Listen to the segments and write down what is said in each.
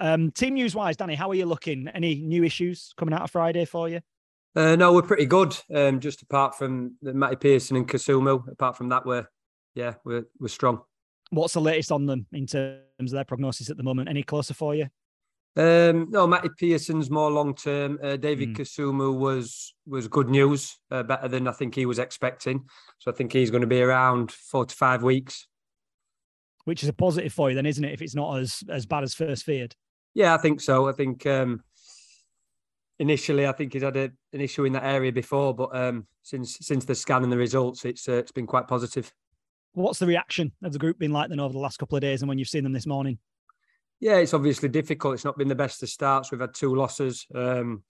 Um, team news wise, Danny, how are you looking? Any new issues coming out of Friday for you? Uh, no, we're pretty good. Um, just apart from Matty Pearson and Kasumu, apart from that, we're yeah, we're we're strong. What's the latest on them in terms of their prognosis at the moment? Any closer for you? Um, no, Matty Pearson's more long term. Uh, David mm. Kasumu was was good news, uh, better than I think he was expecting. So I think he's going to be around four to five weeks, which is a positive for you, then, isn't it? If it's not as as bad as first feared. Yeah, I think so. I think um, initially, I think he's had a, an issue in that area before, but um, since since the scan and the results, it's uh, it's been quite positive. What's the reaction of the group been like then over the last couple of days, and when you've seen them this morning? Yeah, it's obviously difficult. It's not been the best of starts. We've had two losses. Um,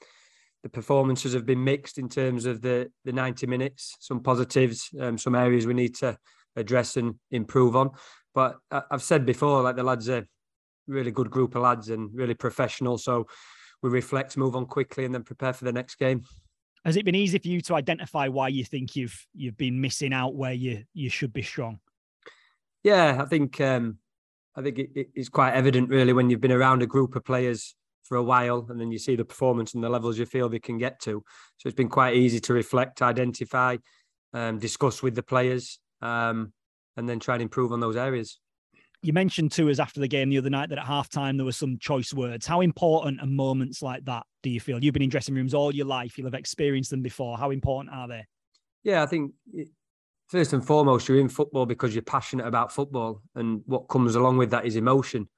the performances have been mixed in terms of the the 90 minutes. Some positives, um, some areas we need to address and improve on. But I've said before, like the lads are really good group of lads and really professional. So we reflect, move on quickly, and then prepare for the next game. Has it been easy for you to identify why you think you've you've been missing out where you you should be strong? Yeah, I think um, I think it, it's quite evident really when you've been around a group of players for a while and then you see the performance and the levels you feel they can get to. So it's been quite easy to reflect, identify, um, discuss with the players, um, and then try and improve on those areas you mentioned to us after the game the other night that at halftime there were some choice words. How important are moments like that, do you feel? You've been in dressing rooms all your life, you'll have experienced them before. How important are they? Yeah, I think first and foremost, you're in football because you're passionate about football. And what comes along with that is emotion.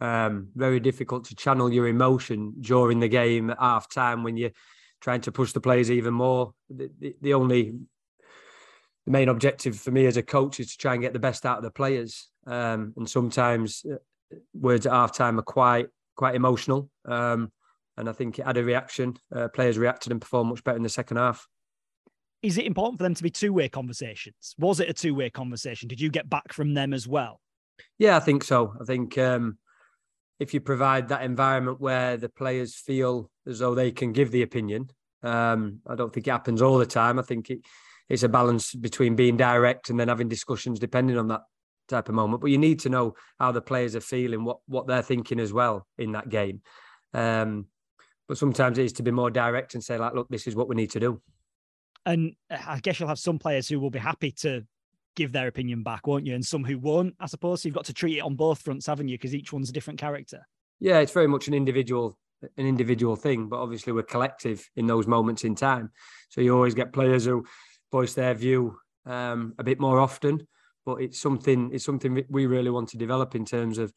Um, very difficult to channel your emotion during the game at half time when you're trying to push the players even more. The, the, the only the main objective for me as a coach is to try and get the best out of the players. Um, and sometimes uh, words at halftime are quite quite emotional. Um, and I think it had a reaction. Uh, players reacted and performed much better in the second half. Is it important for them to be two way conversations? Was it a two way conversation? Did you get back from them as well? Yeah, I think so. I think um, if you provide that environment where the players feel as though they can give the opinion, um, I don't think it happens all the time. I think it it's a balance between being direct and then having discussions depending on that type of moment. But you need to know how the players are feeling, what what they're thinking as well in that game. Um, but sometimes it is to be more direct and say, like, look, this is what we need to do. And I guess you'll have some players who will be happy to give their opinion back, won't you? And some who won't, I suppose. So you've got to treat it on both fronts, haven't you? Because each one's a different character. Yeah, it's very much an individual an individual thing, but obviously we're collective in those moments in time. So you always get players who voice their view um, a bit more often. But it's something it's something we really want to develop in terms of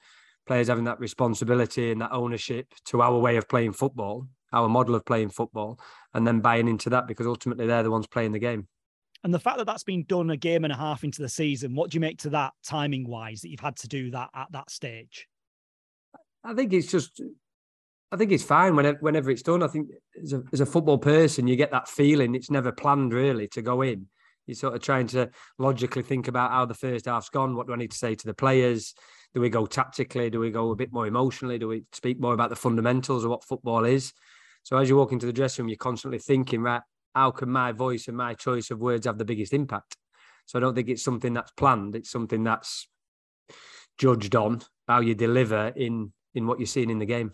players having that responsibility and that ownership to our way of playing football, our model of playing football, and then buying into that because ultimately they're the ones playing the game. And the fact that that's been done a game and a half into the season, what do you make to that timing wise that you've had to do that at that stage? I think it's just I think it's fine whenever whenever it's done. I think as a, as a football person, you get that feeling. It's never planned really to go in. You're sort of trying to logically think about how the first half's gone. What do I need to say to the players? Do we go tactically? Do we go a bit more emotionally? Do we speak more about the fundamentals of what football is? So as you walk into the dressing room, you're constantly thinking, right, how can my voice and my choice of words have the biggest impact? So I don't think it's something that's planned. It's something that's judged on how you deliver in in what you're seeing in the game.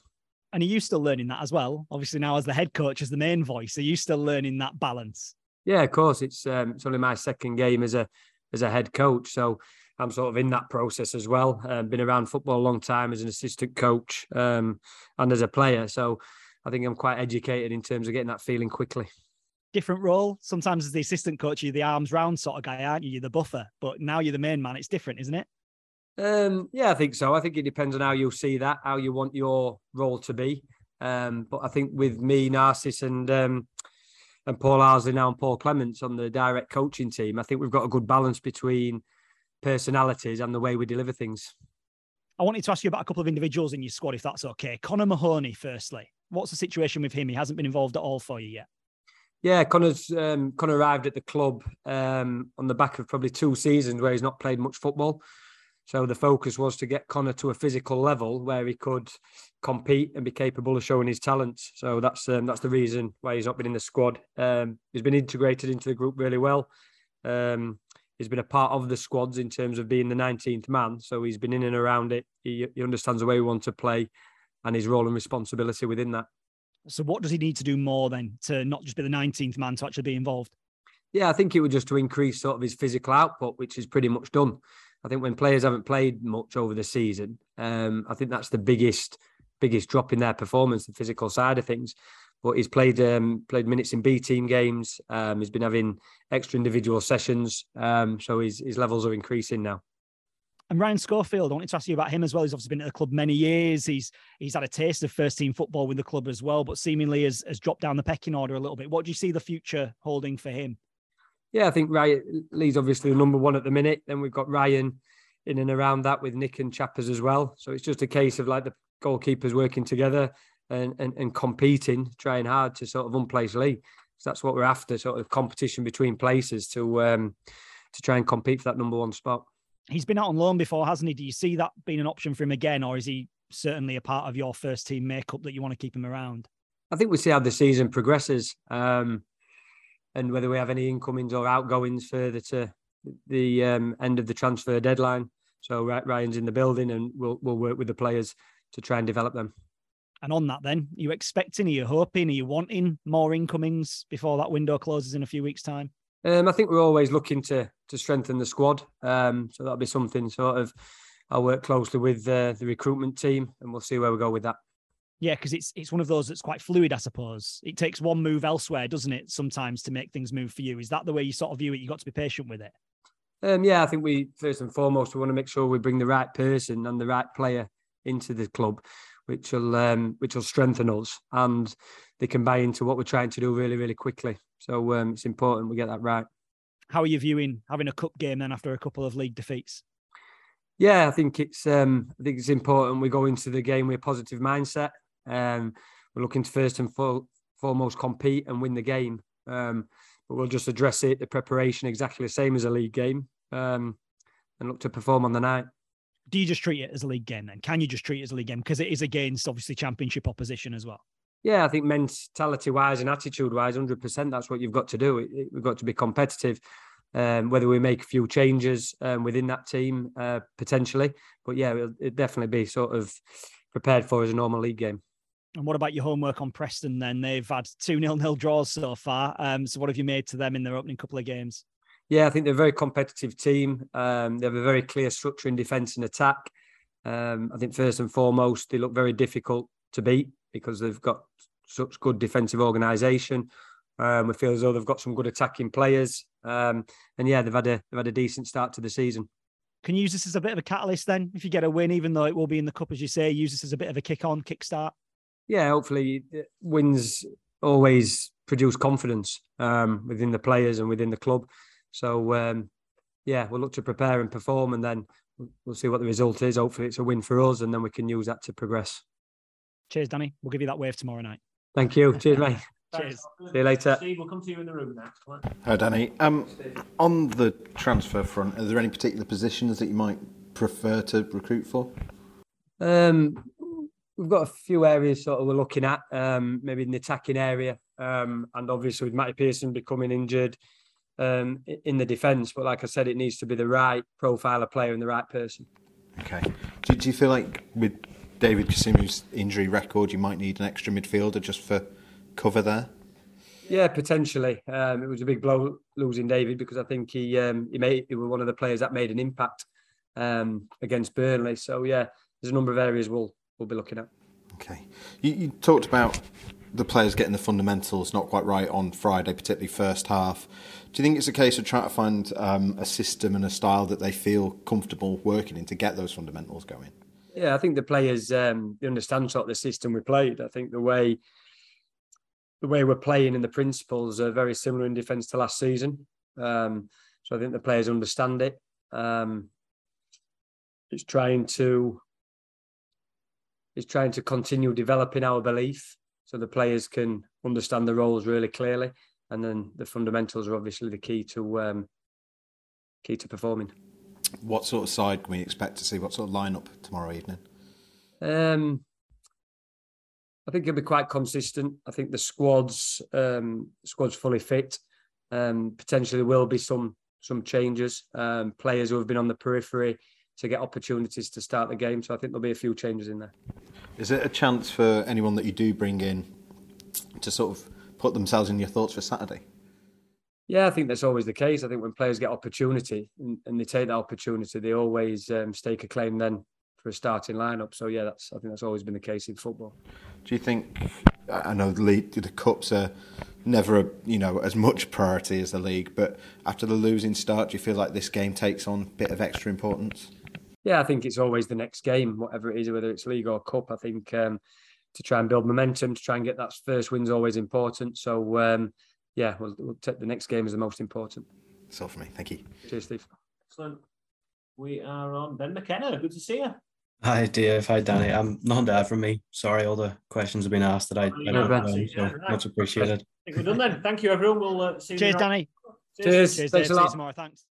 And are you still learning that as well? Obviously, now as the head coach, as the main voice, are you still learning that balance? Yeah, of course. It's um, it's only my second game as a as a head coach, so I'm sort of in that process as well. Um, been around football a long time as an assistant coach um, and as a player, so I think I'm quite educated in terms of getting that feeling quickly. Different role. Sometimes as the assistant coach, you're the arms round sort of guy, aren't you? You're the buffer, but now you're the main man. It's different, isn't it? Um, yeah, I think so. I think it depends on how you see that, how you want your role to be. Um, but I think with me, Narcis, and um, and Paul Ardsley now and Paul Clements on the direct coaching team, I think we've got a good balance between personalities and the way we deliver things. I wanted to ask you about a couple of individuals in your squad, if that's okay. Connor Mahoney, firstly, what's the situation with him? He hasn't been involved at all for you yet. Yeah, Connor's um, Connor arrived at the club um, on the back of probably two seasons where he's not played much football. So the focus was to get Connor to a physical level where he could compete and be capable of showing his talents. So that's um, that's the reason why he's not been in the squad. Um, he's been integrated into the group really well. Um, he's been a part of the squads in terms of being the 19th man. So he's been in and around it. He, he understands the way we want to play. and his role and responsibility within that. So, what does he need to do more then to not just be the 19th man to actually be involved? Yeah, I think it would just to increase sort of his physical output, which is pretty much done. I think when players haven't played much over the season, um, I think that's the biggest biggest drop in their performance, the physical side of things. But he's played um, played minutes in B team games. Um, he's been having extra individual sessions, um, so his his levels are increasing now. And Ryan Schofield, I wanted to ask you about him as well. He's obviously been at the club many years. He's he's had a taste of first team football with the club as well, but seemingly has, has dropped down the pecking order a little bit. What do you see the future holding for him? Yeah, I think Ryan Lee's obviously the number one at the minute. Then we've got Ryan in and around that with Nick and Chappers as well. So it's just a case of like the goalkeepers working together and, and, and competing, trying hard to sort of unplace Lee. So that's what we're after, sort of competition between places to um, to try and compete for that number one spot he's been out on loan before, hasn't he? Do you see that being an option for him again, or is he certainly a part of your first team makeup that you want to keep him around? I think we'll see how the season progresses, um, and whether we have any incomings or outgoings further to the um, end of the transfer deadline. So Ryan's in the building, and we'll we'll work with the players to try and develop them. And on that, then, are you expecting? Are you hoping? Are you wanting more incomings before that window closes in a few weeks' time? Um, I think we're always looking to to strengthen the squad. Um, so that'll be something sort of. I'll work closely with uh, the recruitment team, and we'll see where we go with that. Yeah, because it's it's one of those that's quite fluid, I suppose. It takes one move elsewhere, doesn't it? Sometimes to make things move for you. Is that the way you sort of view it? You got to be patient with it. Um, yeah, I think we first and foremost we want to make sure we bring the right person and the right player into the club, which will um, which will strengthen us, and they can buy into what we're trying to do really, really quickly. So um, it's important we get that right. How are you viewing having a cup game then after a couple of league defeats? Yeah, I think it's um, I think it's important we go into the game with a positive mindset. Um, we're looking to first and foremost compete and win the game. Um, but we'll just address it, the preparation exactly the same as a league game, um, and look to perform on the night. Do you just treat it as a league game then? Can you just treat it as a league game because it is against obviously championship opposition as well? Yeah, I think mentality wise and attitude wise, 100%, that's what you've got to do. It, it, we've got to be competitive. Um, whether we make a few changes um, within that team uh, potentially, but yeah, it'll, it'll definitely be sort of prepared for as a normal league game. And what about your homework on Preston then? They've had two nil nil draws so far. Um, so what have you made to them in their opening couple of games? Yeah, I think they're a very competitive team. Um, they have a very clear structure in defence and attack. Um, I think first and foremost, they look very difficult to beat because they've got such good defensive organisation. Um, we feel as though they've got some good attacking players, um, and yeah, they've had a they've had a decent start to the season. Can you use this as a bit of a catalyst then, if you get a win, even though it will be in the cup, as you say. Use this as a bit of a kick on, kick start. Yeah, hopefully wins always produce confidence um, within the players and within the club. So um, yeah, we'll look to prepare and perform, and then we'll see what the result is. Hopefully, it's a win for us, and then we can use that to progress. Cheers, Danny. We'll give you that wave tomorrow night. Thank you. Cheers, mate. Cheers. See you later. Steve, we'll come to you in the room now. Hi, Danny. Um, on the transfer front, are there any particular positions that you might prefer to recruit for? Um, we've got a few areas sort of we're looking at, um, maybe in the attacking area, um, and obviously with Matty Pearson becoming injured um, in the defence. But like I said, it needs to be the right profile of player and the right person. Okay. Do, do you feel like with David Kasumu's injury record, you might need an extra midfielder just for cover there? Yeah, potentially. Um, it was a big blow losing David because I think he um, he made he was one of the players that made an impact um, against Burnley. So yeah, there's a number of areas we'll we'll be looking at. Okay, you, you talked about the players getting the fundamentals not quite right on Friday, particularly first half. Do you think it's a case of trying to find um, a system and a style that they feel comfortable working in to get those fundamentals going? Yeah, I think the players um, they understand sort of the system we played. I think the way the way we're playing and the principles are very similar in defence to last season. Um, so I think the players understand it. Um, it's trying to it's trying to continue developing our belief so the players can understand the roles really clearly, and then the fundamentals are obviously the key to um, key to performing. What sort of side can we expect to see? What sort of lineup tomorrow evening? Um, I think it'll be quite consistent. I think the squad's um, squad's fully fit. Um, potentially there will be some some changes. Um, players who have been on the periphery to get opportunities to start the game. So I think there'll be a few changes in there. Is it a chance for anyone that you do bring in to sort of put themselves in your thoughts for Saturday? Yeah, I think that's always the case. I think when players get opportunity and, and they take that opportunity, they always um, stake a claim then for a starting lineup. So yeah, that's I think that's always been the case in football. Do you think? I know the league, the cups are never, a, you know, as much priority as the league, but after the losing start, do you feel like this game takes on a bit of extra importance? Yeah, I think it's always the next game, whatever it is, whether it's league or cup. I think um, to try and build momentum, to try and get that first win is always important. So um, yeah, we'll, we'll take the next game as the most important. That's all for me. Thank you. Cheers, Steve. Excellent. We are on Ben McKenna. Good to see you. Hi, Dave. Hi, Danny. Um, nothing to add from me. Sorry, all the questions have been asked that I, I don't know, so Yeah, right. much appreciated. I think we're done then. Thank you, everyone. We'll uh, see you. Cheers. later. Thanks Cheers, a Dave. See lot. you tomorrow. Thanks.